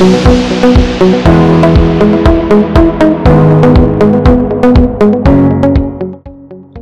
Thank you.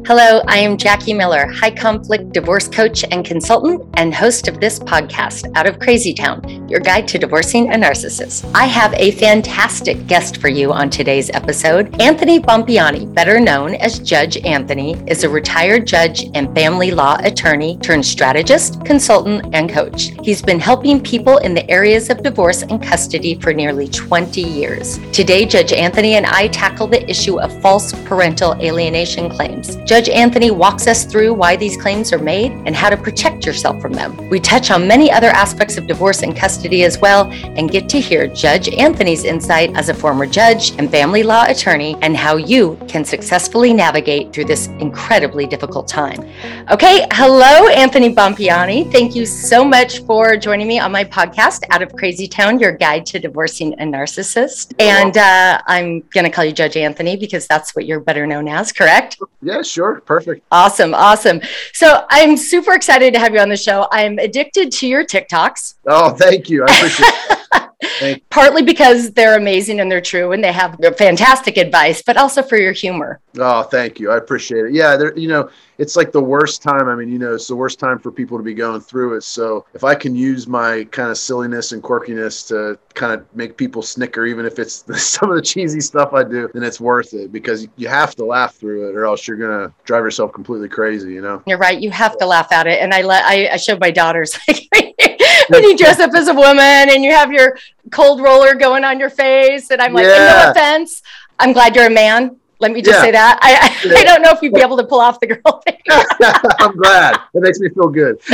Hello, I am Jackie Miller, high conflict divorce coach and consultant, and host of this podcast, Out of Crazy Town, your guide to divorcing a narcissist. I have a fantastic guest for you on today's episode. Anthony Bompiani, better known as Judge Anthony, is a retired judge and family law attorney turned strategist, consultant, and coach. He's been helping people in the areas of divorce and custody for nearly 20 years. Today, Judge Anthony and I tackle the issue of false parental alienation claims. Judge Judge Anthony walks us through why these claims are made and how to protect yourself from them. We touch on many other aspects of divorce and custody as well and get to hear Judge Anthony's insight as a former judge and family law attorney and how you can successfully navigate through this incredibly difficult time. Okay, hello, Anthony Bompiani. Thank you so much for joining me on my podcast, Out of Crazy Town, your guide to divorcing a narcissist. And uh, I'm going to call you Judge Anthony because that's what you're better known as, correct? Yeah, sure. Sure. Perfect. Awesome. Awesome. So I'm super excited to have you on the show. I'm addicted to your TikToks. Oh, thank you. I appreciate it. Partly because they're amazing and they're true and they have fantastic advice, but also for your humor. Oh, thank you. I appreciate it. Yeah, there, you know, it's like the worst time. I mean, you know, it's the worst time for people to be going through it. So if I can use my kind of silliness and quirkiness to kind of make people snicker, even if it's some of the cheesy stuff I do, then it's worth it because you have to laugh through it, or else you're gonna drive yourself completely crazy. You know. You're right. You have to laugh at it, and I let I, I showed my daughters when you dress up as a woman and you have your cold roller going on your face, and I'm like, yeah. no offense. I'm glad you're a man let me just yeah. say that. I, I, I, don't know if you'd be able to pull off the girl thing. I'm glad. It makes me feel good.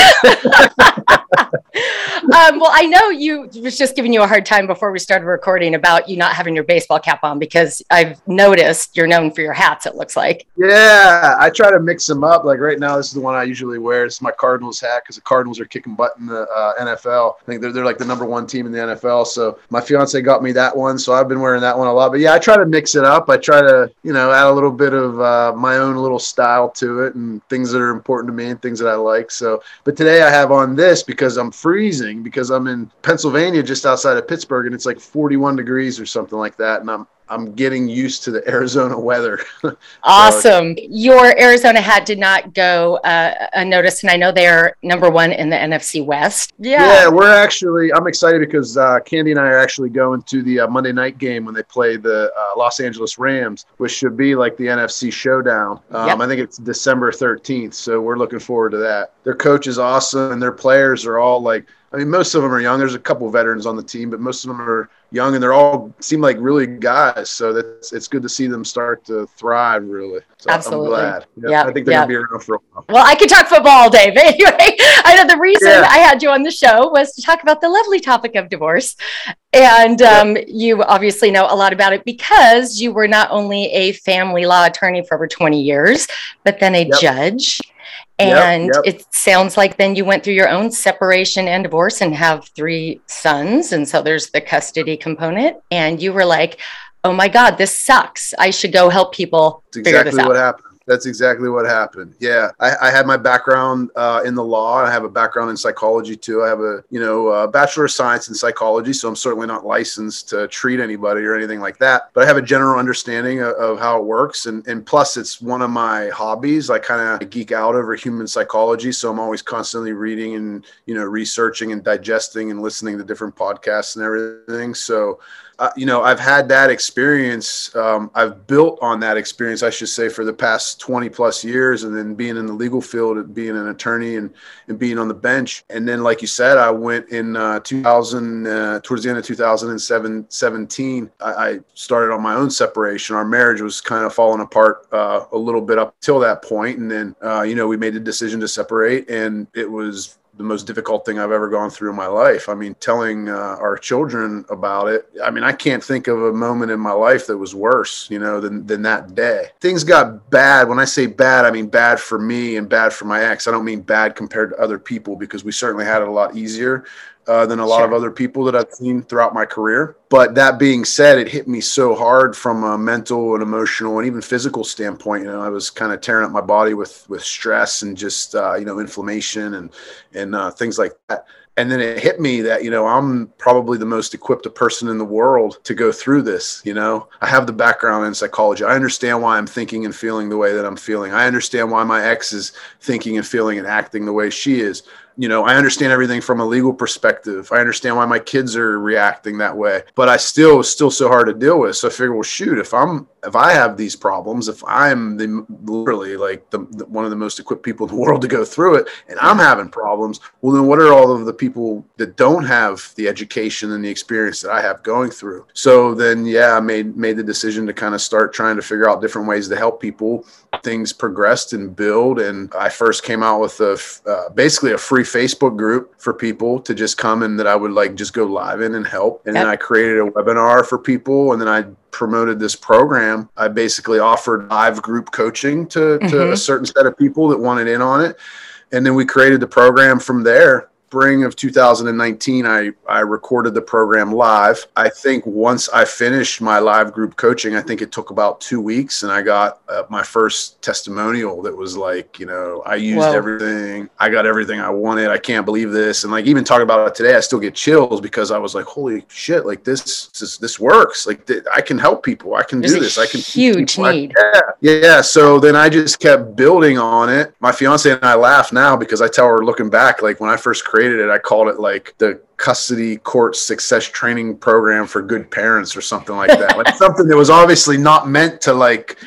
um, well, I know you was just giving you a hard time before we started recording about you not having your baseball cap on because I've noticed you're known for your hats, it looks like. Yeah, I try to mix them up. Like right now, this is the one I usually wear. It's my Cardinals hat because the Cardinals are kicking butt in the uh, NFL. I think they're, they're like the number one team in the NFL. So my fiance got me that one. So I've been wearing that one a lot. But yeah, I try to mix it up. I try to, you know, add a little bit of uh, my own little style to it and things that are important to me and things that I like. So, but today I have on this because I'm freezing because I'm in Pennsylvania just outside of Pittsburgh and it's like 41 degrees or something like that. And I'm I'm getting used to the Arizona weather. awesome. Your Arizona hat did not go uh, unnoticed, and I know they're number one in the NFC West. Yeah. Yeah, we're actually, I'm excited because uh, Candy and I are actually going to the uh, Monday night game when they play the uh, Los Angeles Rams, which should be like the NFC showdown. Um, yep. I think it's December 13th, so we're looking forward to that. Their coach is awesome, and their players are all like, I mean, most of them are young. There's a couple veterans on the team, but most of them are young, and they're all seem like really guys. So that's it's good to see them start to thrive. Really, so absolutely. I'm glad. Yeah, I think they're gonna be around for a while. Well, I could talk football all day, but anyway, I know the reason yeah. I had you on the show was to talk about the lovely topic of divorce, and um, you obviously know a lot about it because you were not only a family law attorney for over 20 years, but then a yep. judge and yep, yep. it sounds like then you went through your own separation and divorce and have three sons. And so there's the custody component. And you were like, oh my God, this sucks. I should go help people. That's exactly what happened. That's exactly what happened. Yeah, I, I had my background uh, in the law. I have a background in psychology too. I have a you know a bachelor of science in psychology, so I'm certainly not licensed to treat anybody or anything like that. But I have a general understanding of, of how it works, and and plus it's one of my hobbies. I kind of geek out over human psychology, so I'm always constantly reading and you know researching and digesting and listening to different podcasts and everything. So uh, you know, I've had that experience. Um, I've built on that experience, I should say, for the past 20 plus years. And then being in the legal field, being an attorney and, and being on the bench. And then, like you said, I went in uh, 2000, uh, towards the end of 2017, I, I, started on my own separation. Our marriage was kind of falling apart uh, a little bit up till that point. And then, uh, you know, we made the decision to separate. And it was the most difficult thing I've ever gone through in my life. I mean, telling uh, our children about it. I mean, I can't think of a moment in my life that was worse, you know, than than that day. Things got bad. When I say bad, I mean bad for me and bad for my ex. I don't mean bad compared to other people because we certainly had it a lot easier uh, than a lot sure. of other people that I've seen throughout my career. But that being said, it hit me so hard from a mental and emotional and even physical standpoint. You know, I was kind of tearing up my body with with stress and just uh, you know inflammation and and uh, things like that and then it hit me that you know i'm probably the most equipped person in the world to go through this you know i have the background in psychology i understand why i'm thinking and feeling the way that i'm feeling i understand why my ex is thinking and feeling and acting the way she is you know, I understand everything from a legal perspective. I understand why my kids are reacting that way, but I still still so hard to deal with. So I figure, well, shoot, if I'm if I have these problems, if I'm the literally like the, the, one of the most equipped people in the world to go through it, and I'm having problems, well, then what are all of the people that don't have the education and the experience that I have going through? So then, yeah, I made made the decision to kind of start trying to figure out different ways to help people. Things progressed and build, and I first came out with a uh, basically a free Facebook group for people to just come and that I would like just go live in and help. And yep. then I created a webinar for people, and then I promoted this program. I basically offered live group coaching to, mm-hmm. to a mm-hmm. certain set of people that wanted in on it. And then we created the program from there spring of 2019, I, I recorded the program live. I think once I finished my live group coaching, I think it took about two weeks, and I got uh, my first testimonial that was like, you know, I used Whoa. everything, I got everything I wanted. I can't believe this, and like even talking about it today, I still get chills because I was like, holy shit, like this this, this works. Like th- I can help people. I can There's do this. I can huge need. I, yeah, yeah. So then I just kept building on it. My fiance and I laugh now because I tell her looking back, like when I first created created it, I called it like the custody court success training program for good parents or something like that. like something that was obviously not meant to like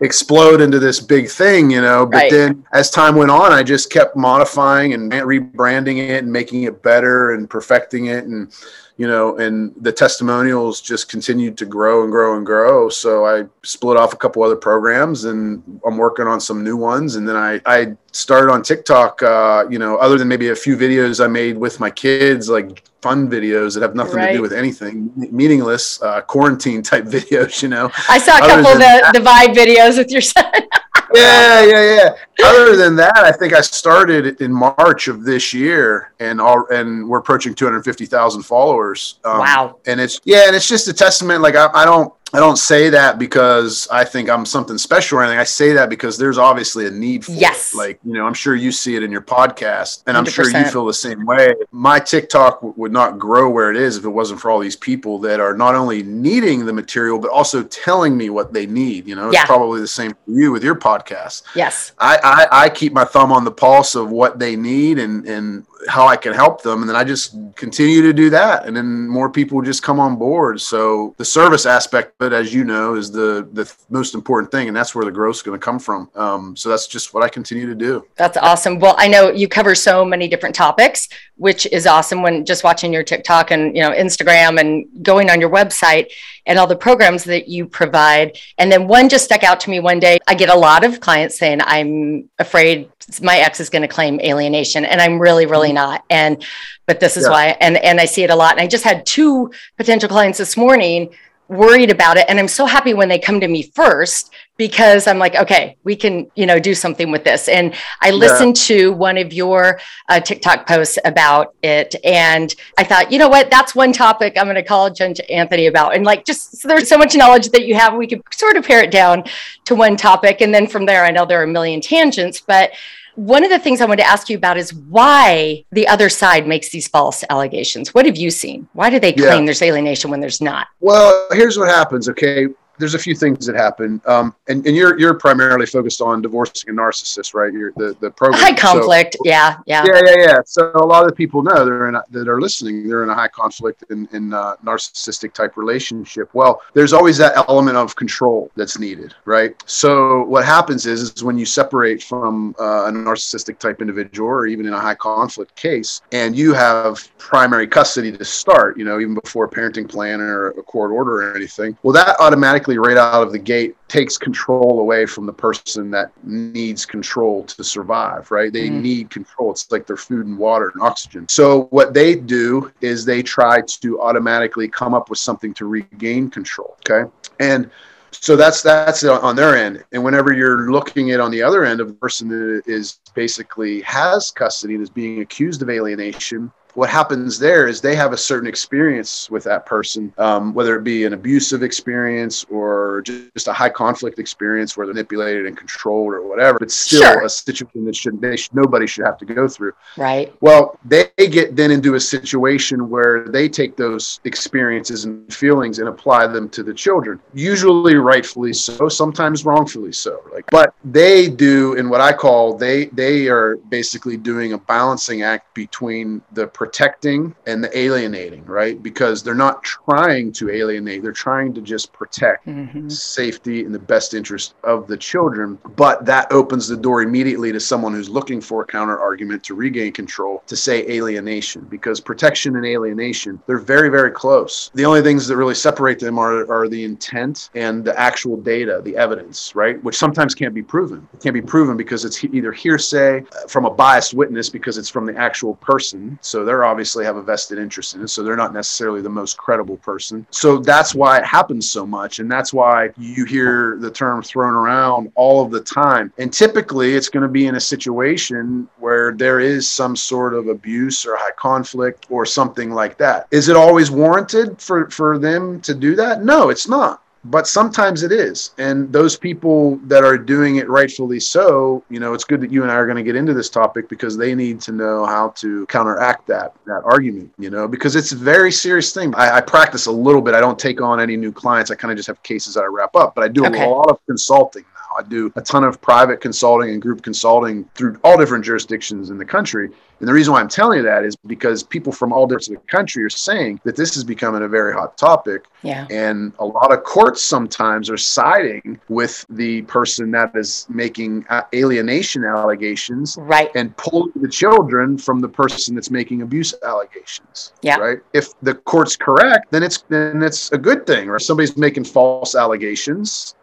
explode into this big thing, you know. But right. then as time went on, I just kept modifying and rebranding it and making it better and perfecting it and you know, and the testimonials just continued to grow and grow and grow. So I split off a couple other programs and I'm working on some new ones. And then I, I started on TikTok, uh, you know, other than maybe a few videos I made with my kids, like fun videos that have nothing right. to do with anything, meaningless, uh, quarantine type videos, you know. I saw a couple of the, the vibe videos with your son. yeah, yeah, yeah. Other than that, I think I started in March of this year, and all, and we're approaching two hundred fifty thousand followers. Um, wow! And it's yeah, and it's just a testament. Like I, I don't I don't say that because I think I'm something special or anything. I say that because there's obviously a need for yes. it. Like, you know, I'm sure you see it in your podcast and i am sure you feel the same way. My TikTok w- would not grow where it is if it wasn't for all these people that are not only needing the material, but also telling me what they need. You know, it's yeah. probably the same for you with your podcast. Yes. I, I, I keep my thumb on the pulse of what they need and, and how I can help them. And then I just continue to do that. And then more people just come on board. So the service aspect it, as you know, is the, the most important thing. And that's where the growth is going to come from. Um, so that's just what I continue to do. That's awesome. Well, I know you cover so many different topics, which is awesome when just watching your TikTok and, you know, Instagram and going on your website and all the programs that you provide. And then one just stuck out to me one day. I get a lot of clients saying, I'm afraid my ex is going to claim alienation. And I'm really, really mm-hmm. not. And, but this is yeah. why, and, and I see it a lot. And I just had two potential clients this morning worried about it. And i'm so happy when they come to me first because i'm like okay we can you know do something with this. And i listened yeah. to one of your uh, tiktok posts about it. And i thought you know what? That's one topic i'm going to call judge anthony about. And like just so there's so much knowledge that you have we could sort of pare it down to one topic. And then from there i know there are a million tangents but one of the things I wanted to ask you about is why the other side makes these false allegations. What have you seen? Why do they claim yeah. there's alienation when there's not? Well, here's what happens. Okay, there's a few things that happen, um, and, and you're you're primarily focused on divorcing a narcissist, right? You're the the program high conflict, so, yeah, yeah, yeah, yeah, yeah. So a lot of people know they're in a, that are listening. They're in a high conflict and in, in uh, narcissistic type relationship. Well, there's always that element of control that's needed, right? So what happens is is when you separate from uh, a narcissistic type individual, or even in a high conflict case, and you have primary custody to start, you know, even before a parenting plan or a court order or anything. Well, that automatically right out of the gate takes control away from the person that needs control to survive right? They mm. need control. It's like their food and water and oxygen. So what they do is they try to automatically come up with something to regain control okay? And so that's that's on their end. And whenever you're looking at on the other end of the person that is basically has custody and is being accused of alienation what happens there is they have a certain experience with that person, um, whether it be an abusive experience or just a high conflict experience where they're manipulated and controlled or whatever. It's still sure. a situation that should they should, nobody should have to go through. Right. Well, they get then into a situation where they take those experiences and feelings and apply them to the children. Usually, rightfully so. Sometimes wrongfully so. Like, but they do in what I call they they are basically doing a balancing act between the protecting and the alienating, right? Because they're not trying to alienate; they're trying to just protect mm-hmm. safety and the best interest of the children. But that opens the door immediately to someone who's looking for a counter argument to regain control to say alienation, because protection and alienation they're very very close. The only things that really separate them are are the intent and the actual data, the evidence, right? Which sometimes can't be proven. It can't be proven because it's either hearsay uh, from a biased witness because it's from the actual person. So they're obviously have a vested interest in it. So they're not necessarily the most credible person. So that's why it happens so much. And that's why you hear the term thrown around all of the time. And typically it's going to be in a situation where there is some sort of abuse or high conflict or something like that. Is it always warranted for, for them to do that? No, it's not but sometimes it is. And those people that are doing it rightfully so you know it's good that you and i are going to get into this topic because they need to know how to counteract that that argument you know because it's a very serious thing. I, I practice a little bit. I don't take on any new clients. I kind of just have cases that i wrap up but i do okay. a lot of consulting now. I do a ton of private consulting and group consulting through all different jurisdictions in the country and the reason why I'm telling you that is because people from all different parts of the country are saying that this is becoming a very hot topic. Yeah. And a lot of courts sometimes are siding with the person that is making alienation allegations. Right. And pulling the children from the person that's making abuse allegations. Yeah. Right. If the court's correct, then it's then it's a good thing. Or somebody's making false allegations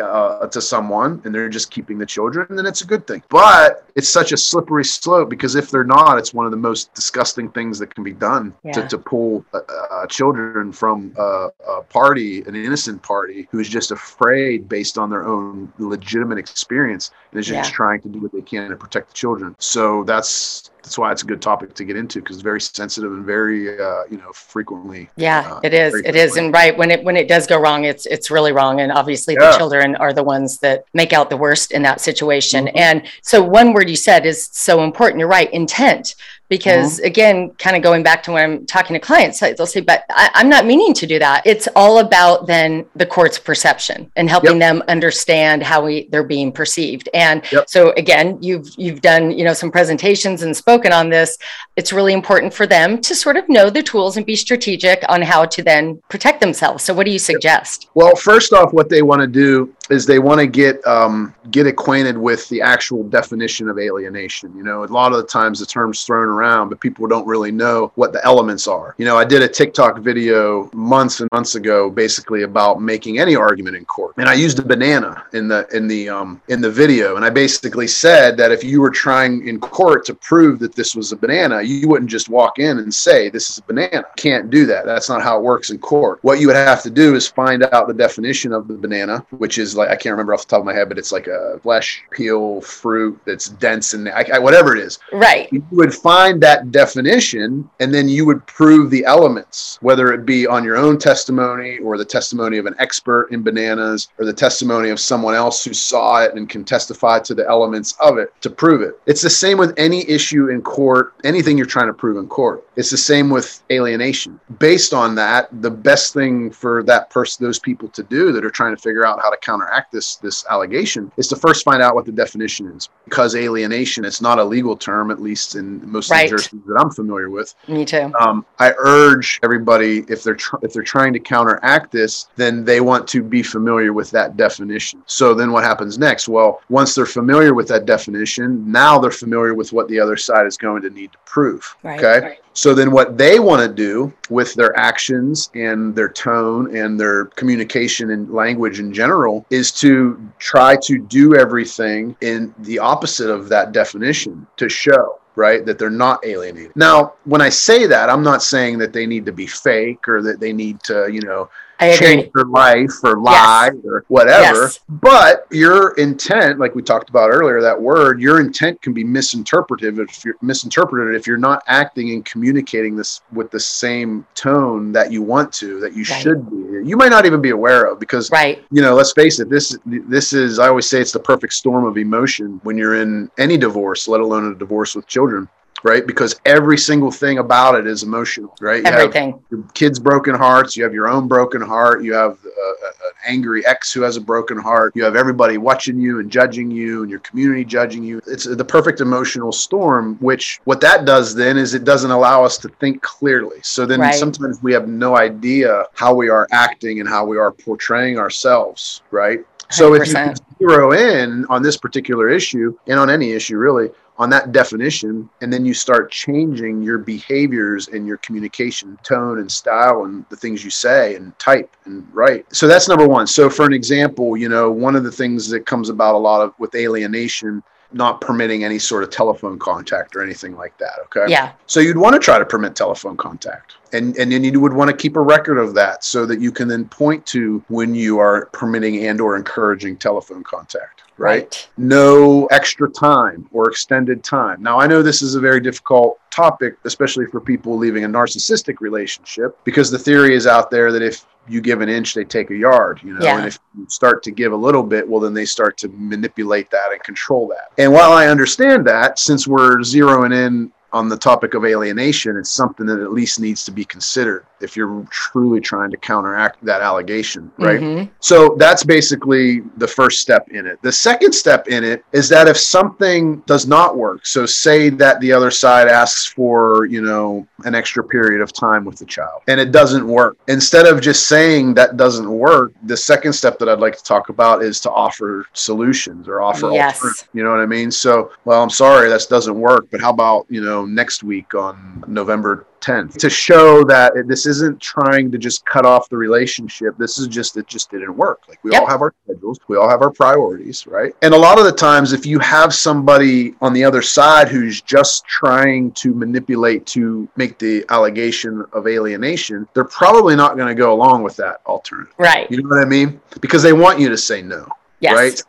uh, to someone and they're just keeping the children, then it's a good thing. But it's such a slippery slope because if they're not it's one of the most disgusting things that can be done yeah. to, to pull uh, children from a, a party, an innocent party, who is just afraid based on their own legitimate experience and is just yeah. trying to do what they can to protect the children. So that's that's why it's a good topic to get into because it's very sensitive and very uh, you know frequently yeah uh, it is it is. And right when it when it does go wrong it's it's really wrong. And obviously yeah. the children are the ones that make out the worst in that situation. Mm-hmm. and so one word you said is so important. You're right intent because mm-hmm. again kind of going back to when i'm talking to clients they'll say but I, am not meaning to do that it's all about then the court's perception and helping yep. them understand how we they're being perceived and yep. so again you've you've done you know some presentations and spoken on this it's really important for them to sort of know the tools and be strategic on how to then protect themselves so what do you suggest yep. well first off what they want to do is they want to get um, get acquainted with the actual definition of alienation you know a lot of the times the term's thrown around, but people don't really know what the elements are. You know, I did a TikTok video months and months ago, basically about making any argument in court, and I used a banana in the in the um, in the video, and I basically said that if you were trying in court to prove that this was a banana, you wouldn't just walk in and say this is a banana. Can't do that. That's not how it works in court. What you would have to do is find out the definition of the banana, which is like I can't remember off the top of my head, but it's like a flesh peel fruit that's dense and I, I, whatever it is. Right. You would find find that definition and then you would prove the elements, whether it be on your own testimony or the testimony of an expert in bananas or the testimony of someone else who saw it and can testify to the elements of it to prove it. It's the same with any issue in court, anything you're trying to prove in court. It's the same with alienation. Based on that, the best thing for that person, those people to do that are trying to figure out how to counteract this this allegation is to first find out what the definition is. Because alienation, it's not a legal term, at least in most right. that I'm familiar with. Me too. Um, I urge everybody if they're tr- if they're trying to counteract this, then they want to be familiar with that definition. So then what happens next? Well, once they're familiar with that definition, now they're familiar with what the other side is going to need to prove. Right, okay. Right. So then what they want to do with their actions and their tone and their communication and language in general is to try to do everything in the opposite of that definition to show right? That they're not alienated. Now, when I say that, I'm not saying that they need to be fake or that they need to, you know, I agree. change their life or lie or whatever. Yes. But your intent, like we talked about earlier, that word, your intent can be misinterpreted if you're misinterpreted if you're not acting and communicating this with the same tone that you want to, that you Right. should be. You might not even be aware of because Right. you know, let's face it, this this is I always say it's the perfect storm of emotion when you're in any divorce, let alone a divorce with children. Right, because every single thing about it is emotional, right? You Everything. your kids' broken hearts. You have your own broken heart. You have uh, an angry ex who has a broken heart. You have everybody watching you and judging you, and your community judging you. It's the perfect emotional storm. Which what that does then is it doesn't allow us to think clearly. So then Right. sometimes we have no idea how we are acting and how we are portraying ourselves. Right. So if you zero in on this particular issue and on any issue really on that definition and then you start changing your behaviors and your communication tone and style and the things you say and type and write so that's number one so for an example you know one of the things that comes about a lot of with alienation not permitting any sort of telephone contact or anything like that okay Yeah. so you'd want to try to permit telephone contact. And and then you would want to keep a record of that so that you can then point to when you are permitting and or encouraging telephone contact, right? Right. No extra time or extended time. Now I know this is a very difficult topic especially for people leaving a narcissistic relationship because the theory is out there that if you give an inch they take a yard you know Yeah. and if you start to give a little bit well then they start to manipulate that and control that and while i understand that since we're zeroing in on the topic of alienation it's something that at least needs to be considered if you're truly trying to counteract that allegation right Mhm. so that's basically the first step in it. The second step in it is that if something does not work, so say that the other side asks for, you know, an extra period of time with the child and it doesn't work. Instead of just saying that doesn't work, the second step that I'd like to talk about is to offer solutions or offer Yes. You know what I mean? So, well, I'm sorry, that doesn't work, but how about, you know, next week on November 10th to show that this isn't trying to just cut off the relationship. This is just, it just didn't work. Like we Yep. all have our schedules, we all have our priorities, right? And a lot of the times, if you have somebody on the other side who's just trying to manipulate to make the allegation of alienation, they're probably not going to go along with that alternative. Right. You know what I mean? Because they want you to say no Yes. right?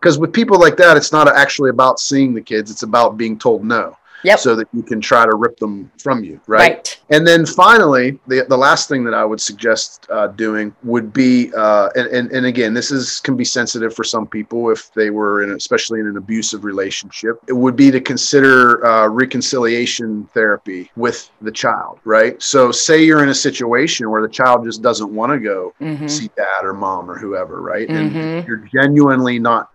Because with people like that, it's not actually about seeing the kids; it's about being told no, Yep. so that you can try to rip them from you, right? Right. And then finally, the the last thing that I would suggest uh, doing would be, uh, and, and and again, this is can be sensitive for some people if they were in, especially in an abusive relationship. It would be to consider uh, reconciliation therapy with the child, right? So, say you're in a situation where the child just doesn't want to go Mhm. see dad or mom or whoever, right? And Mhm. you're genuinely not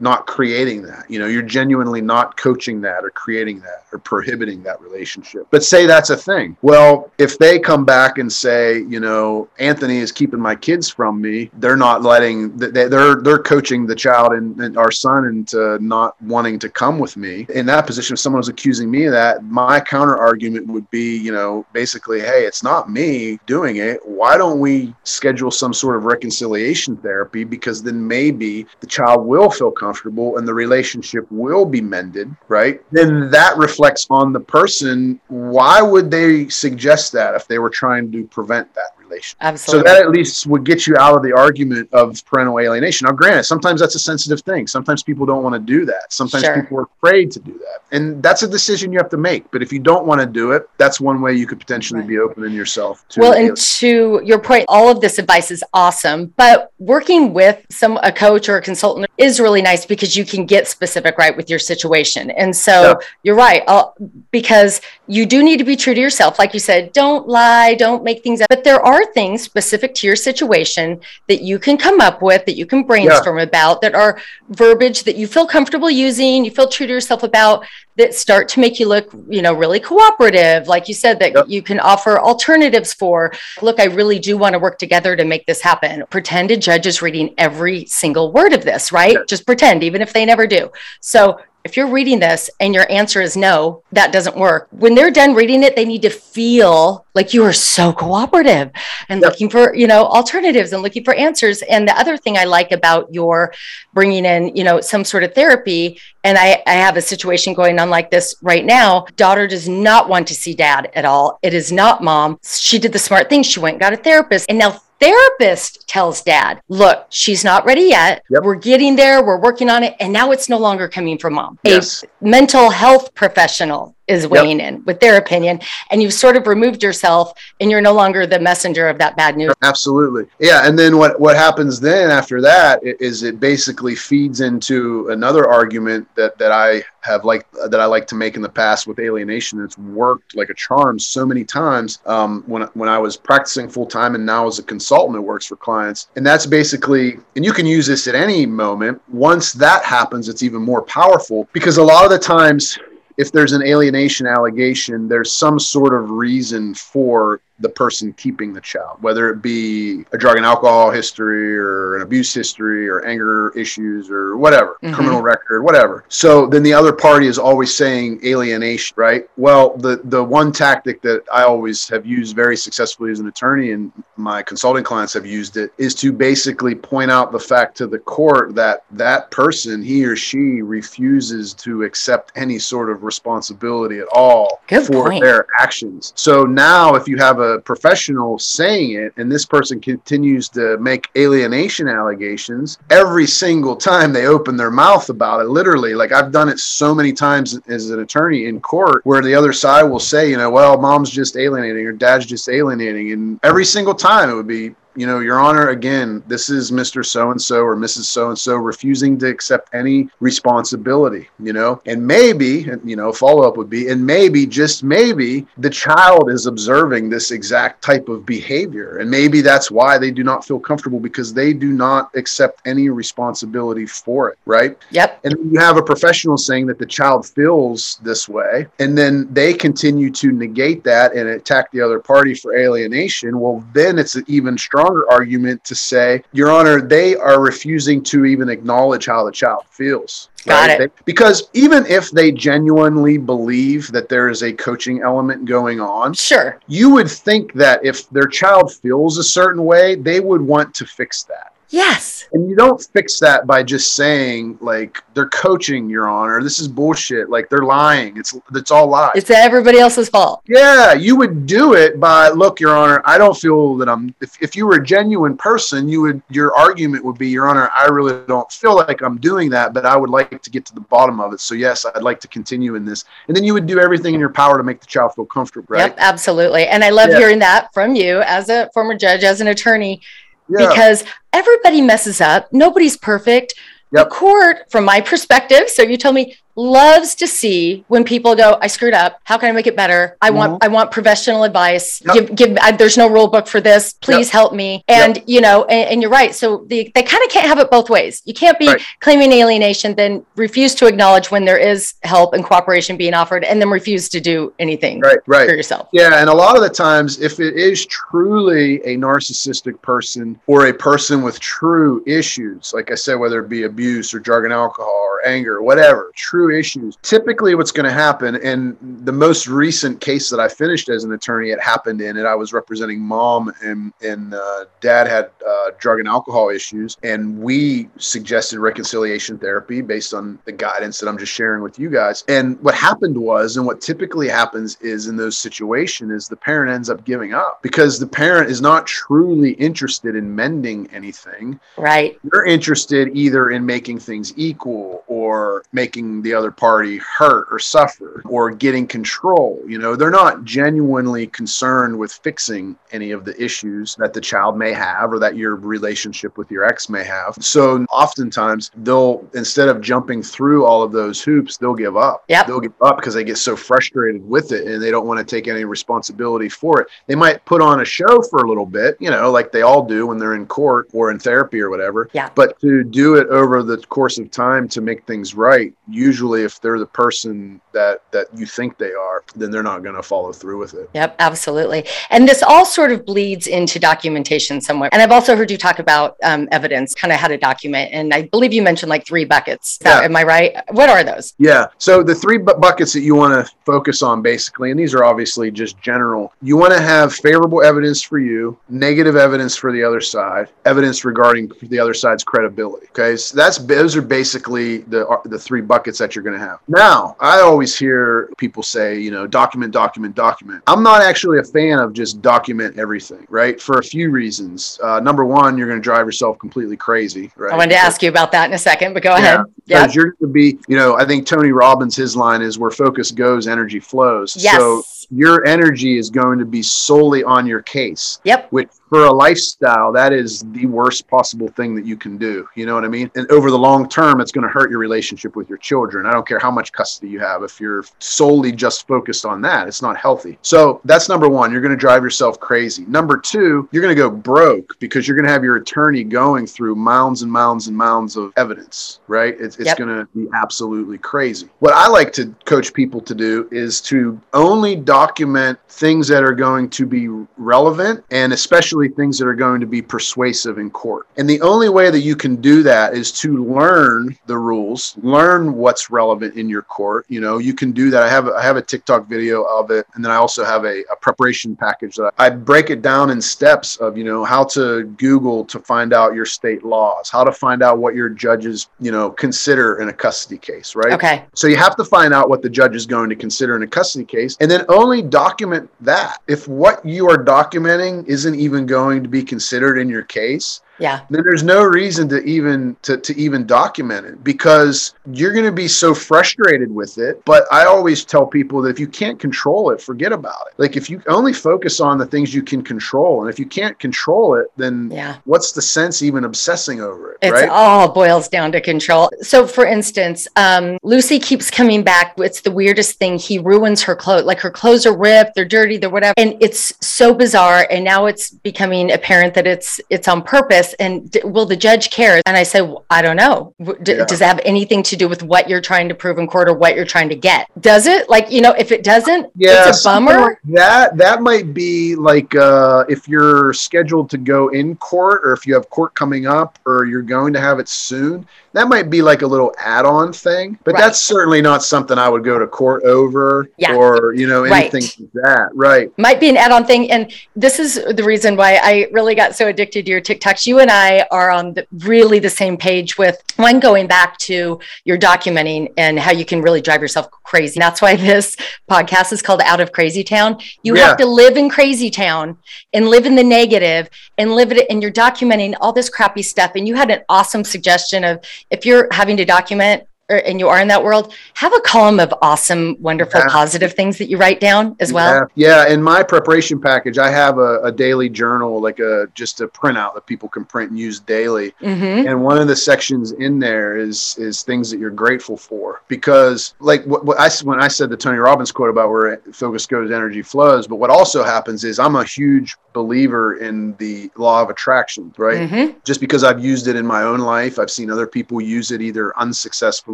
not creating that. You know, you're genuinely not coaching that or creating that or prohibiting that relationship. But say that's a thing. Well, if they come back and say, you know, Anthony is keeping my kids from me, they're not letting they- they're they're coaching the child and, and our son into not wanting to come with me. In that position, if someone was accusing me of that, my counter argument would be, you know, basically, hey, it's not me doing it. Why don't we schedule some sort of reconciliation therapy? Because then maybe the child will feel comfortable and the relationship will be mended, right? Then that reflects on the person. Why would they suggest that if they were trying to prevent that relationship? So that at least would get you out of the argument of parental alienation. Now, granted, sometimes that's a sensitive thing. Sometimes people don't want to do that. Sometimes Sure. people are afraid to do that. And that's a decision you have to make. But if you don't want to do it, that's one way you could potentially Right. be opening yourself to well, alien- and to your point, all of this advice is awesome, but working with some a coach or a consultant is really nice because you can get specific right with your situation. And so Yeah. you're right, uh, because you do need to be true to yourself. Like you said, don't lie, don't make things up. But there are things specific to your situation that you can come up with, that you can brainstorm about, that are verbiage that you feel comfortable using, you feel true to yourself about, that start to make you look, you know, really cooperative. Like you said, that Yep. you can offer alternatives for. Look, I really do want to work together to make this happen. Pretend a judge is reading every single word of this, right? Yes. Just pretend, even if they never do. So if you're reading this and your answer is no, that doesn't work. When they're done reading it, they need to feel like you are so cooperative and yep. looking for, you know, alternatives and looking for answers. And the other thing I like about your bringing in, you know, some sort of therapy, and I, I have a situation going on like this right now. Daughter does not want to see dad at all. It is not mom. She did the smart thing. She went and got a therapist. And now therapist tells dad, look, she's not ready yet. Yep. We're getting there. We're working on it. And now it's no longer coming from mom. Yes. A mental health professional is weighing yep. in with their opinion and you've sort of removed yourself and you're no longer the messenger of that bad news. Absolutely. Yeah and then what what happens then after that is it basically feeds into another argument that that i have like that i like to make in the past with alienation. It's worked like a charm so many times um, when, when i was practicing full-time and now as a consultant it works for clients. And that's basically and you can use this at any moment. Once that happens it's even more powerful because a lot of the times if there's an alienation allegation, there's some sort of reason for the person keeping the child, whether it be a drug and alcohol history or an abuse history or anger issues or whatever, mm-hmm. criminal record, whatever. So then the other party is always saying alienation, right? Well, the the one tactic that I always have used very successfully as an attorney and my consulting clients have used it is to basically point out the fact to the court that that person, he or she refuses to accept any sort of responsibility at all Good for point. their actions. So now if you have a professional saying it and this person continues to make alienation allegations every single time they open their mouth about it. Literally like i've done it so many times as an attorney in court where the other side will say you know well mom's just alienating or dad's just alienating and every single time it would be you know, Your Honor, again, this is Mr. So and so or Mrs. So and so refusing to accept any responsibility, you know, and maybe, you know, follow up would be, and maybe, just maybe, the child is observing this exact type of behavior. And maybe that's why they do not feel comfortable because they do not accept any responsibility for it, right? Yep. And you have a professional saying that the child feels this way, and then they continue to negate that and attack the other party for alienation. Well, then it's even stronger stronger argument to say, Your Honor, they are refusing to even acknowledge how the child feels. Got right? it. They, because even if they genuinely believe that there is a coaching element going on, sure, you would think that if their child feels a certain way, they would want to fix that. Yes. And you don't fix that by just saying like they're coaching, Your Honor. This is bullshit. Like they're lying. It's it's all lies. It's everybody else's fault. Yeah, you would do it by look, Your Honor. I don't feel that I'm. If, if you were a genuine person, you would your argument would be, Your Honor. I really don't feel like I'm doing that, but I would like to get to the bottom of it. So yes, I'd like to continue in this. And then you would do everything in your power to make the child feel comfortable. Right? Yep, absolutely. And I love yeah. hearing that from you as a former judge, as an attorney yeah. because everybody messes up. Nobody's perfect. Yep. The court, from my perspective, so you tell me loves to see when people go, I screwed up. How can I make it better? I mm-hmm. want, I want professional advice. Yep. Give, give, I, there's no rule book for this. Please yep. help me. And, yep. you know, and, and, you're right. So the, they kind of can't have it both ways. You can't be right. claiming alienation, then refuse to acknowledge when there is help and cooperation being offered, and then refuse to do anything right, right. for yourself. Yeah. And a lot of the times, if it is truly a narcissistic person or a person with true issues, like I said, whether it be abuse or drug and alcohol or anger, or whatever, true issues. Typically, what's going to happen, and the most recent case that I finished as an attorney, it happened in it. I was representing mom, and and uh, dad had uh, drug and alcohol issues, and we suggested reconciliation therapy based on the guidance that I'm just sharing with you guys. And what happened was, and what typically happens is in those situations, is the parent ends up giving up because the parent is not truly interested in mending anything. Right. They're interested either in making things equal or making the other party hurt or suffer or getting control. You know, they're not genuinely concerned with fixing any of the issues that the child may have or that your relationship with your ex may have. So oftentimes they'll, instead of jumping through all of those hoops, they'll give up. Yep. They'll give up because they get so frustrated with it and they don't want to take any responsibility for it. They might put on a show for a little bit, you know, like they all do when they're in court or in therapy or whatever. Yeah. But to do it over the course of time to make make things right, usually if they're the person that that you think they are, then they're not going to follow through with it. Yep, absolutely. And this all sort of bleeds into documentation somewhere. And I've also heard you talk about um, evidence, kind of how to document. And I believe you mentioned like three buckets. Yeah. Am I right? What are those? Yeah. So the three bu- buckets that you want to focus on basically, and these are obviously just general, you want to have favorable evidence for you, negative evidence for the other side, evidence regarding the other side's credibility. Okay. So that's, those are basically the, the three buckets that you're going to have. Now, I always hear people say, you know, document, document, document. I'm not actually a fan of just document everything, right? For a few reasons. Uh, number one, you're going to drive yourself completely crazy, right? I wanted to ask you about that in a second, but go yeah, ahead. Yeah. You're going to be, you know, I think Tony Robbins, his line is where focus goes, energy flows. Yes. So your energy is going to be solely on your case. Yep. Which for a lifestyle, that is the worst possible thing that you can do. You know what I mean? And over the long term, it's going to hurt your relationship with your children. I don't care how much custody you have. If you're solely just focused on that, it's not healthy. So that's number one. You're going to drive yourself crazy. Number two, you're going to go broke because you're going to have your attorney going through mounds and mounds and mounds of evidence, right? It's, it's yep. going to be absolutely crazy. What I like to coach people to do is to only document things that are going to be relevant and especially things that are going to be persuasive in court. And the only way that you can do that is to learn the rules, learn what's relevant in your court. You know, you can do that. I have I have a TikTok video of it, and then I also have a, a preparation package that I, I break it down in steps of you know how to Google to find out your state laws, how to find out what your judges you know consider in a custody case, right? Okay. So you have to find out what the judge is going to consider in a custody case, and then only document that. If what you are documenting isn't even going to be considered in your case, yeah. Then there's no reason to even to, to even document it because you're going to be so frustrated with it. But i always tell people that if you can't control it forget about it. Like if you only focus on the things you can control and if you can't control it then yeah. what's the sense even obsessing over it it right? all boils down to control. So for instance um, lucy keeps coming back it's the weirdest thing. He ruins her clothes like her clothes are ripped they're dirty they're whatever. And it's so bizarre and now it's becoming apparent that it's it's on purpose this and d- will the judge care and i say well, i don't know D- yeah. does it have anything to do with what you're trying to prove in court or what you're trying to get does it like you know if it doesn't yeah, it's a bummer like that that might be like uh, if you're scheduled to go in court or if you have court coming up or you're going to have it soon that might be like a little add-on thing but right. that's certainly not something i would go to court over yeah. or you know anything right. like that right might be an add-on thing and this is the reason why i really got so addicted to your tiktoks you and i are on the, really the same page with one going back to your documenting and how you can really drive yourself crazy. That's why this podcast is called out of crazy town. You yeah. have to live in crazy town and live in the negative and live it and you're documenting all this crappy stuff. And you had an awesome suggestion of if you're having to document or, and you are in that world, have a column of awesome, wonderful, yeah. positive things that you write down as well. Yeah. yeah. In my preparation package, I have a, a, daily journal, like a just a printout that people can print and use daily. Mm-hmm. And one of the sections in there is is things that you're grateful for because, like what, what I when I said the Tony Robbins quote about where focus goes, energy flows. But what also happens is I'm a huge believer in the law of attraction, right? Mm-hmm. Just because I've used it in my own life, I've seen other people use it either unsuccessfully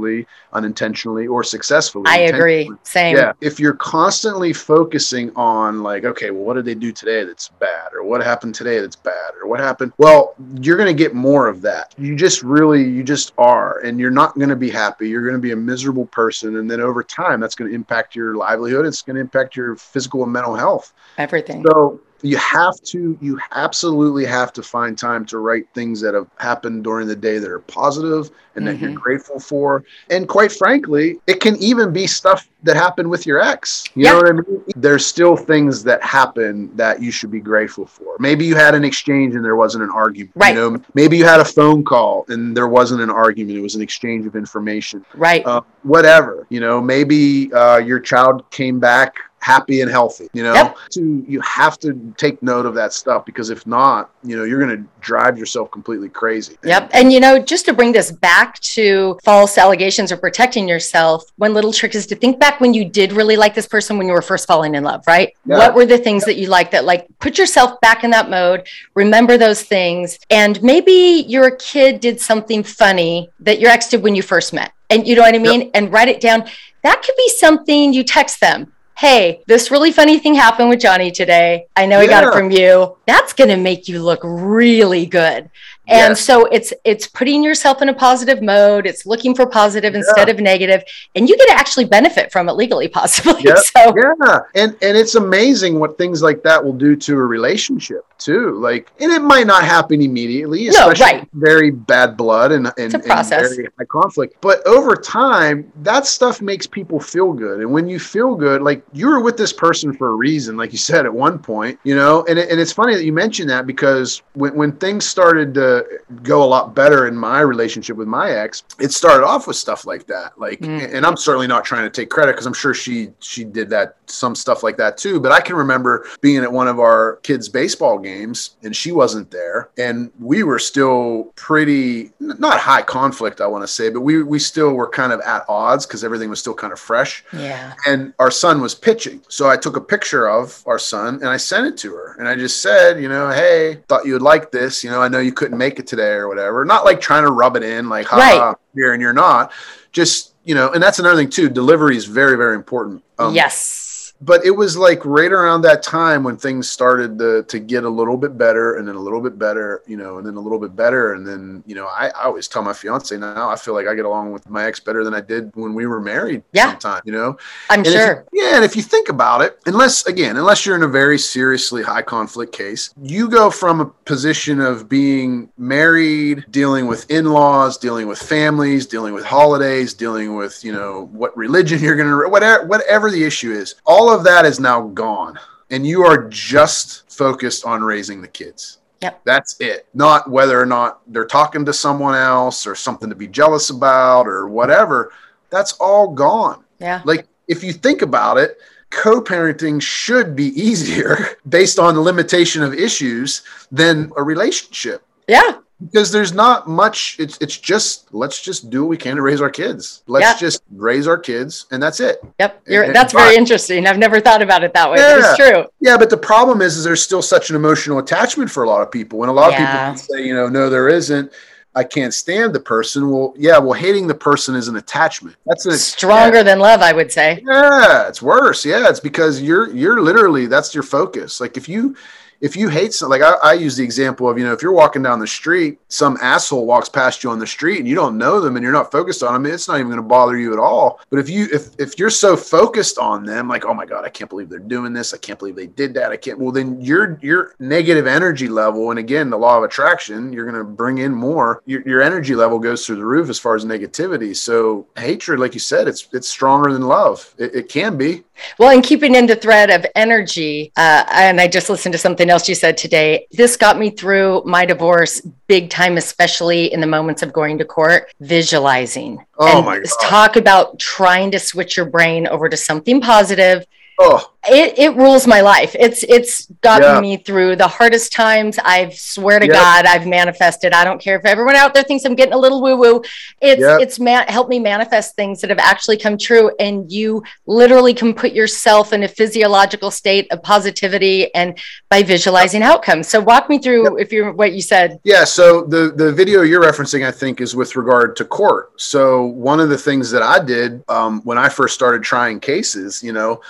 purposefully, unintentionally, or successfully. I agree. Same. Yeah. If you're constantly focusing on like, okay, well, what did they do today that's bad, or what happened today that's bad, or what happened, well, you're going to get more of that. You just really, you just are, and you're not going to be happy. You're going to be a miserable person, and then over time, that's going to impact your livelihood. It's going to impact your physical and mental health. Everything. So you have to you absolutely have to find time to write things that have happened during the day that are positive and mm-hmm. that you're mm-hmm. grateful for and quite frankly it can even be stuff that happened with your ex you yeah. know what i mean there's still things that happen that you should be grateful for maybe you had an exchange and there wasn't an argument right. you know maybe you had a phone call and there wasn't an argument it was an exchange of information right uh, whatever you know maybe uh, your child came back happy and healthy. You know, Yep. to you have to take note of that stuff because if not, you know, you're going to drive yourself completely crazy. Yep. And you know, just to bring this back to false allegations or protecting yourself, one little trick is to think back when you did really like this person when you were first falling in love, right? Yeah. What were the things that you liked that like put yourself back in that mode, remember those things, and maybe your kid did something funny that your ex did when you first met. And you know what I mean? And write it down. That could be something you text them. Hey, this really funny thing happened with Johnny today. I know he got it from you. That's going to make you look really good. And Yes. so it's it's putting yourself in a positive mode. It's looking for positive instead of negative, and you get to actually benefit from it legally, possibly. Yep. So Yeah, and and it's amazing what things like that will do to a relationship too. Like, and it might not happen immediately, No, especially right. very bad blood and and, It's a process. and very high conflict. But over time, that stuff makes people feel good, and when you feel good, like you were with this person for a reason, like you said at one point, you know. And it, and it's funny that you mentioned that because when when things started to go a lot better in my relationship with my ex, it started off with stuff like that. Like, Mm. and I'm certainly not trying to take credit because I'm sure she she did that some stuff like that too. But I can remember being at one of our kids' baseball games and she wasn't there, and we were still pretty not high conflict, I want to say, but we we still were kind of at odds because everything was still kind of fresh yeah, and our son was pitching. So I took a picture of our son and I sent it to her. And I just said, you know, hey, thought you would like this. You know, I know you couldn't make it today or whatever. Not like trying to rub it in, like, ha, Right. ha, here and you're not. Just, you know, and that's another thing too. Delivery is very, very important. Um, yes, But it was like right around that time when things started to, to get a little bit better and then a little bit better, you know, and then a little bit better. And then, you know, I, I always tell my fiance now, I feel like I get along with my ex better than I did when we were married Yeah. sometime, you know? I'm And sure. you- yeah, and if you think about it, unless again, unless you're in a very seriously high conflict case, you go from a position of being married, dealing with in-laws, dealing with families, dealing with holidays, dealing with you know what religion you're gonna whatever whatever the issue is. All of that is now gone, and you are just focused on raising the kids. Yep. That's it. Not whether or not they're talking to someone else or something to be jealous about or whatever. That's all gone Yeah, like if you think about it co-parenting should be easier based on the limitation of issues than a relationship yeah, because there's not much it's it's just let's just do what we can to raise our kids let's Yeah. just raise our kids and that's it yep. You're, And- that's but- very interesting. I've never thought about it that way. But it's true. yeah but the problem is is there's still such an emotional attachment for a lot of people and a lot Yeah. of people say you know no there isn't i can't stand the person well yeah well hating the person is an attachment that's an Stronger than love, I would say. Yeah, it's worse. Yeah, it's because you're you're literally that's your focus. Like if you if you hate some like I, I use the example of you know if you're walking down the street some asshole walks past you on the street and you don't know them and you're not focused on them it's not even going to bother you at all. But if you if if you're so focused on them like oh my god i can't believe they're doing this. I can't believe they did that. I can't well then your your negative energy level and again the law of attraction you're going to bring in more. Your, your energy level goes through the roof as far as negativity. So hatred like you said it's it's stronger than love. It, it can be. Well, and keeping in the thread of energy, uh, and I just listened to something else you said today. This got me through my divorce big time, especially in the moments of going to court, visualizing. Oh and my God. Talk about trying to switch your brain over to something positive. Oh It, it rules my life. It's it's gotten Yeah. me through the hardest times. I've swear to Yep. God, I've manifested. I don't care if everyone out there thinks I'm getting a little woo woo. It's Yep. it's man helped me manifest things that have actually come true. And you literally can put yourself in a physiological state of positivity and by visualizing outcomes. So walk me through if you're what you said. Yeah, so the the video you're referencing, I think, is with regard to court. So one of the things that I did um, when I first started trying cases, you know,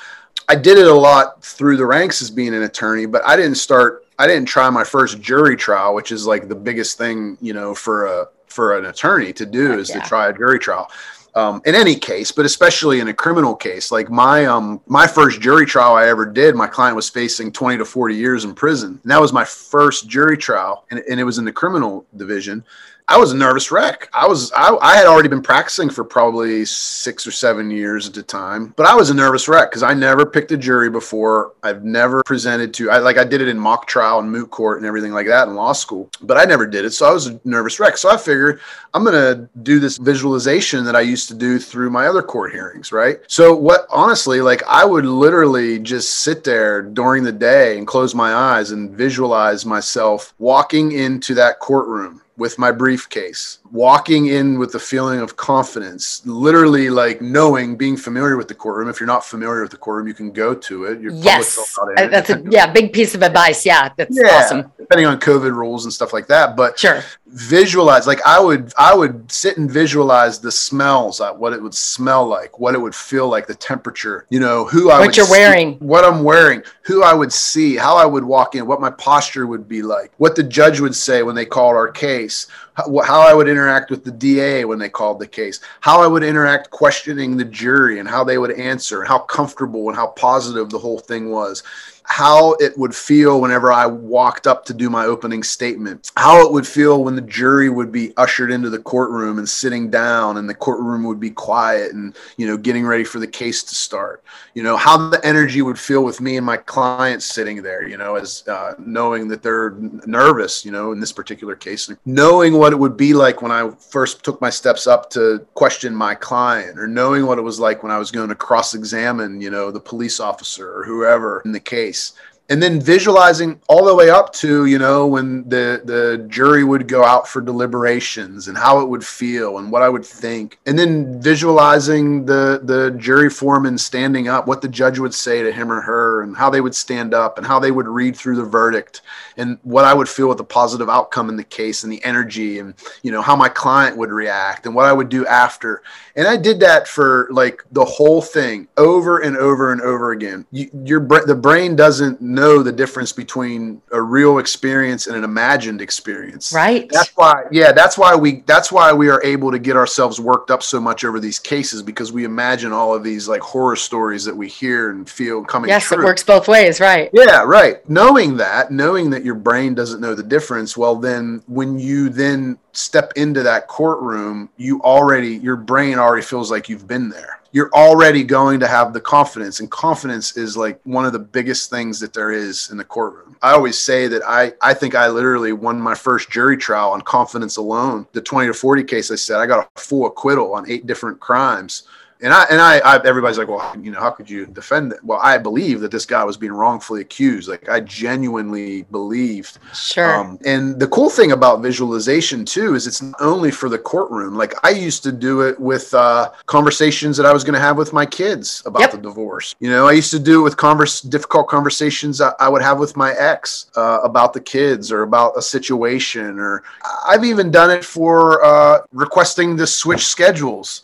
I did it a lot through the ranks as being an attorney, but I didn't start. I didn't try my first jury trial, which is like the biggest thing, you know, for a for an attorney to do is yeah. to try a jury trial. Um, in any case, but especially in a criminal case, like my um my first jury trial I ever did, my client was facing 20 to 40 years in prison. And that was my first jury trial, and, and it was in the criminal division. I was a nervous wreck. I was I, I had already been practicing for probably six or seven years at the time, but I was a nervous wreck because I never picked a jury before. I've never presented to I like I did it in mock trial and moot court and everything like that in law school, but I never did it. So I was a nervous wreck. So I figured I'm gonna do this visualization that I used to do through my other court hearings, right? So what honestly, like I would literally just sit there during the day and close my eyes and visualize myself walking into that courtroom with my briefcase, walking in with the feeling of confidence, literally like knowing, being familiar with the courtroom. If you're not familiar with the courtroom, you can go to it. Your yes, uh, that's a yeah big piece of advice. Yeah, that's yeah, awesome. Depending on COVID rules and stuff like that, but sure, visualize. Like I would, I would sit and visualize the smells, what it would smell like, what it would feel like, the temperature. You know, who I what you're see, wearing, what I'm wearing, who I would see, how I would walk in, what my posture would be like, what the judge would say when they called our case, how, I would interact with the DA when they called the case, how I would interact questioning the jury and how they would answer, how comfortable and how positive the whole thing was how it would feel whenever I walked up to do my opening statement, how it would feel when the jury would be ushered into the courtroom and sitting down and the courtroom would be quiet and, you know, getting ready for the case to start, you know, how the energy would feel with me and my clients sitting there, you know, as uh, knowing that they're nervous, you know, in this particular case, knowing what it would be like when I first took my steps up to question my client or knowing what it was like when I was going to cross examine, you know, the police officer or whoever in the case and then visualizing all the way up to you know when the the jury would go out for deliberations and how it would feel and what I would think. And then visualizing the the jury foreman standing up what the judge would say to him or her and how they would stand up and how they would read through the verdict and what I would feel with the positive outcome in the case and the energy and you know how my client would react and what I would do after and I did that for like the whole thing over and over and over again you, your the brain doesn't know the difference between a real experience and an imagined experience. Right. That's why, yeah, that's why we that's why we are able to get ourselves worked up so much over these cases because we imagine all of these like horror stories that we hear and feel coming yes, true. it works both ways, right? Yeah, right. Knowing that, knowing that your brain doesn't know the difference, well, then when you then step into that courtroom, you already your brain already feels like you've been there. You're already going to have the confidence and confidence is like one of the biggest things that there is in the courtroom. I always say that i i think i literally won my first jury trial on confidence alone. The 20 to 40 case i said i got a full acquittal on eight different crimes and I and I, I, everybody's like, well, you know, how could you defend it? Well, I believe that this guy was being wrongfully accused. Like I genuinely believed. Sure. Um, and the cool thing about visualization too is it's not only for the courtroom. Like I used to do it with uh, conversations that I was going to have with my kids about yep. the divorce. You know, I used to do it with converse difficult conversations I, I would have with my ex uh, about the kids or about a situation. Or I've even done it for uh, requesting to switch schedules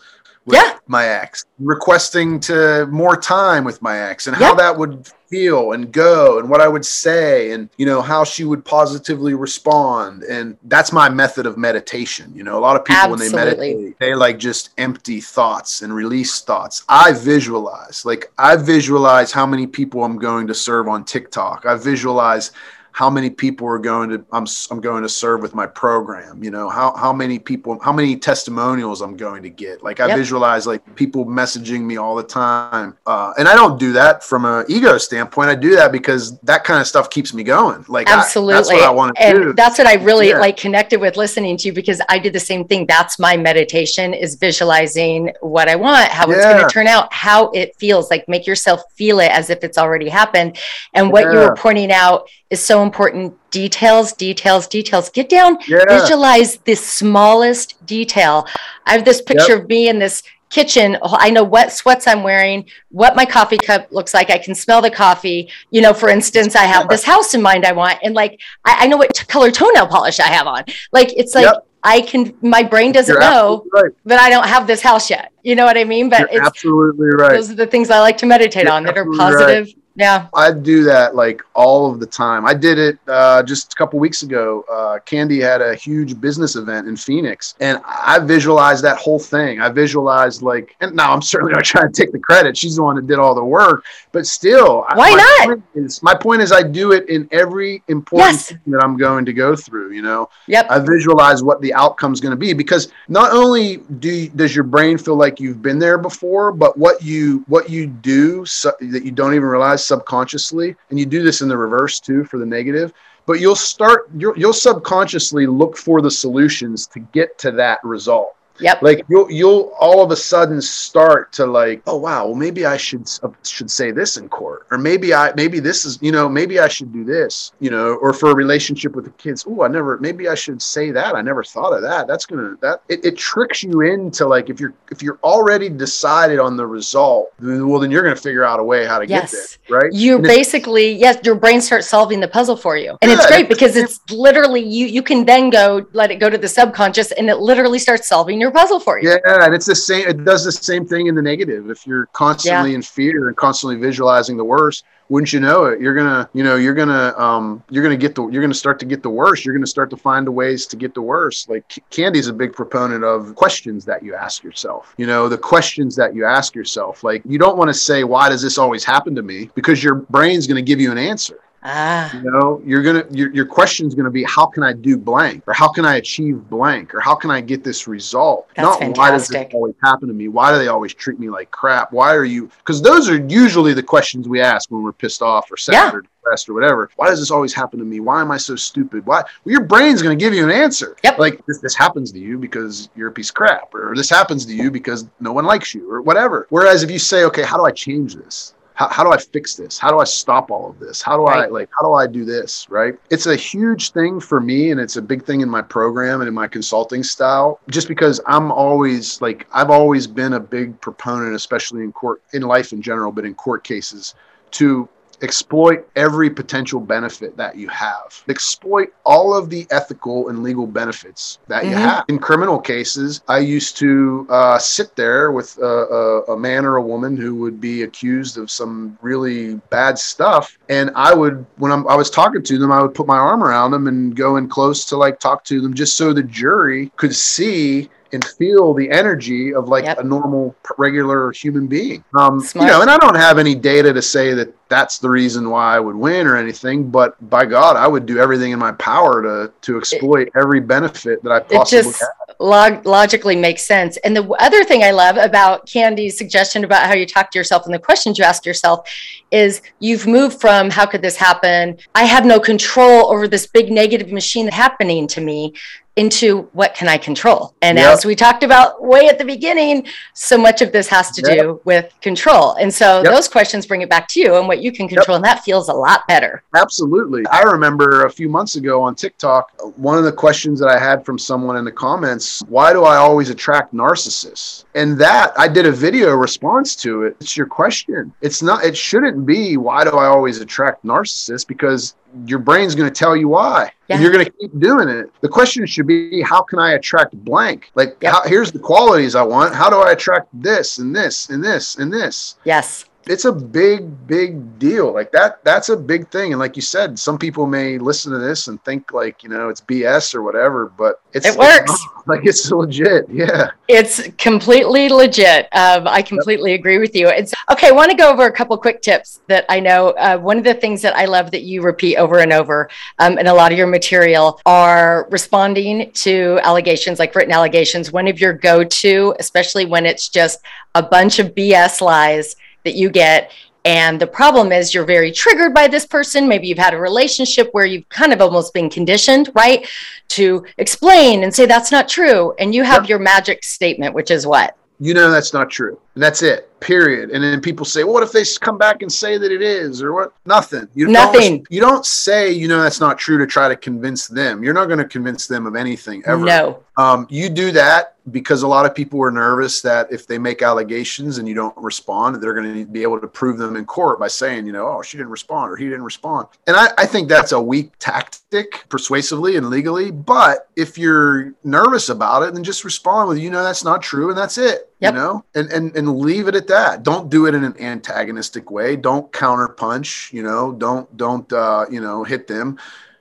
yeah. my ex, requesting to more time with my ex and how that would feel and go and what I would say and you know how she would positively respond and that's my method of meditation you know a lot of people Absolutely. when they meditate they like just empty thoughts and release thoughts I visualize like I visualize how many people I'm going to serve on TikTok I visualize how many people are going to I'm I'm going to serve with my program you know how how many people how many testimonials I'm going to get. Like I yep. visualize like people messaging me all the time uh, and I don't do that from a ego standpoint. I do that because that kind of stuff keeps me going. Like absolutely I, that's what I want to and do. that's what I really yeah. like connected with listening to you because I did the same thing. That's my meditation is visualizing what I want how it's going to turn out how it feels. Like make yourself feel it as if it's already happened. And what yeah. you were pointing out is so important details details details get down yeah. visualize the smallest detail i have this picture yep. of me in this kitchen oh, i know what sweats i'm wearing what my coffee cup looks like i can smell the coffee you know for instance i have this house in mind i want and like i, I know what t- color toenail polish i have on like it's like yep. I can, my brain doesn't You're know right. that I don't have this house yet. You know what I mean? But You're it's absolutely right. Those are the things I like to meditate You're on that are positive, right Yeah. I do that like all of the time. I did it uh, just a couple weeks ago. Uh, Candy had a huge business event in Phoenix, and I visualized that whole thing. I visualized like, and now I'm certainly not trying to take the credit. She's the one that did all the work, but still, why my not? Point is, my point is, I do it in every important Yes. thing that I'm going to go through. You know, Yep. I visualize what the outcome's going to be because not only do you, does your brain feel like you've been there before, but what you what you do so, that you don't even realize subconsciously, and you do this in the reverse too for the negative. But you'll start you'll, subconsciously look for the solutions to get to that result Yep. like you'll you'll all of a sudden start to like oh wow well maybe i should uh, should say this in court or maybe i maybe this is you know maybe i should do this you know or for a relationship with the kids. Oh i never maybe i should say that. I never thought of that. That's gonna that it, it tricks you into like if you're if you're already decided on the result then- well then you're gonna figure out a way how to Yes. get there right? You And it's- basically yes your brain starts solving the puzzle for you. And it's great because it's literally you you can then go let it go to the subconscious and it literally starts solving your puzzle for you Yeah, and it's the same. It does the same thing in the negative. If you're constantly in fear and constantly visualizing the worst, wouldn't you know it? You're gonna, you know, you're gonna, um, you're gonna get the, you're gonna start to get the worst. You're gonna start to find the ways to get the worst. Like Candy's a big proponent of questions that you ask yourself. You know, the questions that you ask yourself. Like you don't want to say, "Why does this always happen to me?" Because your brain's gonna give you an answer. Ah You know, you're gonna your your question's gonna be how can I do blank or how can I achieve blank or how can I get this result? That's Not why does fantastic. this always happen to me? Why do they always treat me like crap? Why are you because those are usually the questions we ask when we're pissed off or sad Yeah. or depressed or whatever. Why does this always happen to me? Why am I so stupid? Why well, your brain's gonna give you an answer. Yep. Like this this happens to you because you're a piece of crap, or this happens to you because no one likes you, or whatever. Whereas if you say, okay, how do I change this? How, how do I fix this? How do I stop all of this? How do I like how do I do this? Right? It's a huge thing for me and it's a big thing in my program and in my consulting style just because I'm always like I've always been a big proponent especially in court in life in general but in court cases to exploit every potential benefit that you have. Exploit all of the ethical and legal benefits that you Mhm. have. In criminal cases, I used to uh, sit there with a, a, a man or a woman who would be accused of some really bad stuff, and I would, when I'm, I was talking to them, I would put my arm around them and go in close to like talk to them, just so the jury could see and feel the energy of like Yep. a normal regular human being um you know and i don't have any data to say that that's the reason why i would win or anything but by god i would do everything in my power to to exploit every benefit that i it possibly just log- logically makes sense. And the other thing I love about Candy's suggestion about how you talk to yourself and the questions you ask yourself is you've moved from how could this happen? I have no control over this big negative machine happening to me into what can I control? And Yep. as we talked about way at the beginning, so much of this has to Yep. do with control. And so Yep. those questions bring it back to you and what you can control. And that feels a lot better. Absolutely. I remember a few months ago on TikTok, one of the questions that I had from someone in the comments, why do I always attract narcissists? And that I did a video response to it. It's your question. It's not, it shouldn't be, why do I always attract narcissists? Because your brain's going to tell you why. Yeah. And you're going to keep doing it. The question should be, how can I attract blank? Like, Yep. how, here's the qualities I want. How do I attract this and this and this and this? Yes. It's a big big deal like that that's a big thing and like you said some people may listen to this and think like you know it's bs or whatever but it's It works. it's like it's legit yeah It's completely legit. Um, I completely agree with you. It's okay. I want to go over a couple quick tips that I know. Uh, one of the things that I love that you repeat over and over um, in a lot of your material are responding to allegations, like written allegations. One of your go to, especially when it's just a bunch of BS lies that you get. And the problem is you're very triggered by this person. Maybe you've had a relationship where you've kind of almost been conditioned, right? To explain and say that's not true. And you have your magic statement, which is what? you know that's not true and that's it period and then people say well, what if they come back and say that it is or what nothing you Nothing. don't, you don't say you know that's not true to try to convince them you're not going to convince them of anything ever No. Um, you do that because a lot of people are nervous that if they make allegations and you don't respond, they're going to be able to prove them in court by saying, you know, oh, she didn't respond or he didn't respond. And I, I think that's a weak tactic persuasively and legally. But if you're nervous about it, then just respond with, you know, that's not true. And that's it. Yep. You know, and, and and leave it at that. Don't do it in an antagonistic way. Don't counterpunch. You know, don't don't uh, you know hit them.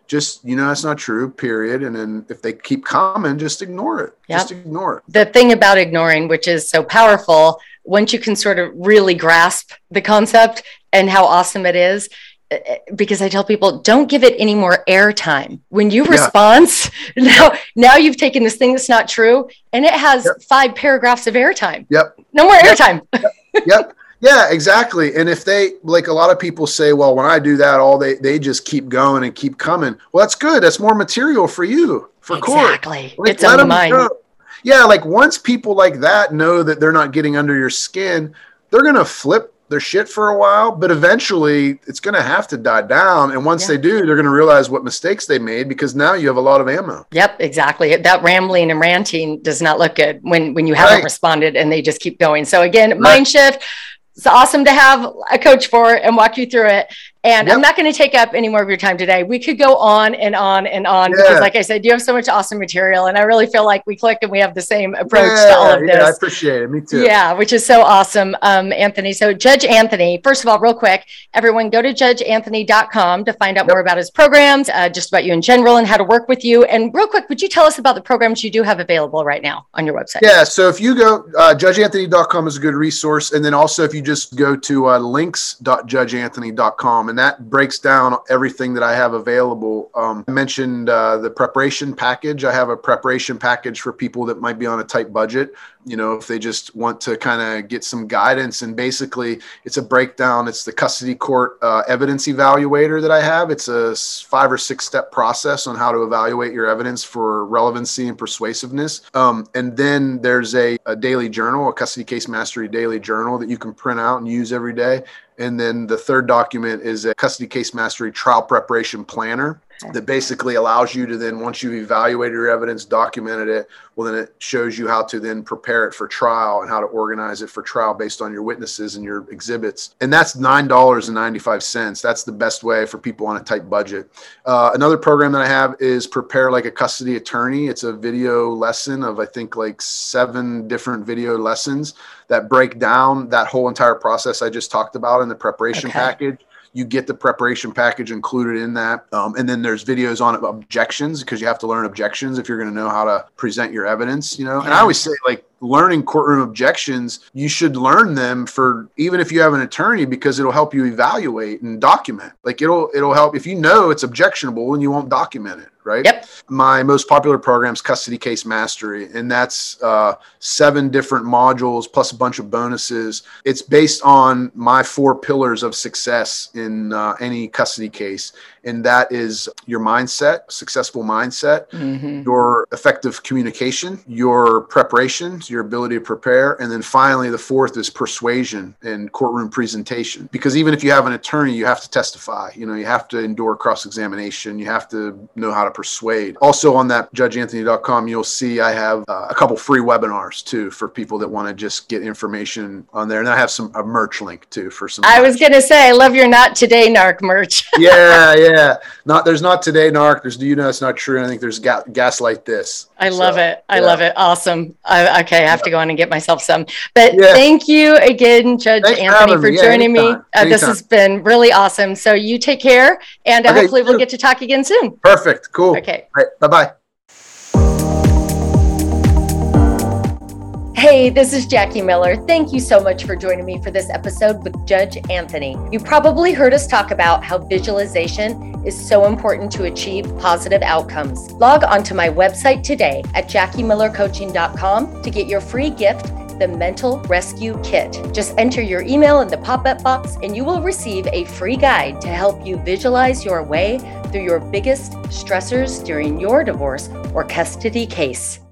Just you know, that's not true. Period. And then if they keep coming, just ignore it. Yep. Just ignore it. The thing about ignoring, which is so powerful, once you can sort of really grasp the concept and how awesome it is, because I tell people don't give it any more airtime. When you yeah. respond, now now you've taken this thing that's not true and it has yep. five paragraphs of airtime. Yep. No more airtime. yep. yep. Yeah, exactly. And if they like a lot of people say, well, when I do that, all they they just keep going and keep coming. Well, that's good. That's more material for you for exactly. court. Exactly. Like, it's on the mind. Go. Yeah, like once people like that know that they're not getting under your skin, they're gonna flip their shit for a while, but eventually it's going to have to die down. And once yeah. they do, they're going to realize what mistakes they made because now you have a lot of ammo. Yep, exactly. That rambling and ranting does not look good when when you haven't responded and they just keep going. So again, right. mind shift. It's awesome to have a coach for and walk you through it. And yep. I'm not going to take up any more of your time today. We could go on and on and on yeah. because, like I said, you have so much awesome material. And I really feel like we click and we have the same approach yeah, to all of this. Yeah, I appreciate it. Me too. Yeah, which is so awesome, um, Anthony. So, Judge Anthony, first of all, real quick, everyone go to judgeanthony.com to find out yep. more about his programs, uh, just about you in general and how to work with you. And, real quick, would you tell us about the programs you do have available right now on your website? Yeah. So, if you go, uh, judgeanthony.com is a good resource. And then also, if you just go to uh, links.judgeanthony.com, and that breaks down down everything that I have available. Um, I mentioned uh, the preparation package. I have a preparation package for people that might be on a tight budget. You know, if they just want to kind of get some guidance, and basically, it's a breakdown. It's the custody court uh, evidence evaluator that I have. It's a five or six step process on how to evaluate your evidence for relevancy and persuasiveness. Um, and then there's a, a daily journal, a custody case mastery daily journal that you can print out and use every day. And then the third document is a custody case mastery trial preparation planner that basically allows you to then once you've evaluated your evidence documented it well then it shows you how to then prepare it for trial and how to organize it for trial based on your witnesses and your exhibits. And that's $9.95 that's the best way for people on a tight budget. Uh, another program that i have is prepare like a custody attorney. It's a video lesson of i think like seven different video lessons that break down that whole entire process i just talked about in the preparation okay. package you get the preparation package included in that. Um, and then there's videos on objections because you have to learn objections if you're going to know how to present your evidence, you know. And I always say, like, learning courtroom objections, you should learn them for even if you have an attorney because it'll help you evaluate and document. Like it'll it'll help if you know it's objectionable and you won't document it, right? Yep. My most popular program is Custody Case Mastery, and that's uh, seven different modules plus a bunch of bonuses. It's based on my four pillars of success in uh, any custody case, and that is your mindset, successful mindset, mm-hmm. your effective communication, your preparations, your ability to prepare, and then finally the fourth is persuasion and courtroom presentation. Because even if you have an attorney, you have to testify. You know, you have to endure cross examination. You have to know how to persuade. Also on that judgeanthony.com, you'll see I have uh, a couple free webinars too for people that want to just get information on there, and I have some a merch link too for some. I was gonna say, I love your not today narc merch. yeah, yeah yeah. Not there's not today, Narc. There's do you know it's not true. I think there's ga- gaslight this. I so, love it. I yeah. love it. Awesome. I, okay, I have to go on and get myself some. But yeah. thank you again, Judge Thanks Anthony, for, for joining me. Uh, this has been really awesome. So you take care, and uh, okay, hopefully we'll get to talk again soon. Perfect. Cool. Okay. Right. Bye bye. Hey, this is Jackie Miller. Thank you so much for joining me for this episode with Judge Anthony. You probably heard us talk about how visualization is so important to achieve positive outcomes. Log onto my website today at jackiemillercoaching.com to get your free gift the Mental Rescue Kit. Just enter your email in the pop up box and you will receive a free guide to help you visualize your way through your biggest stressors during your divorce or custody case.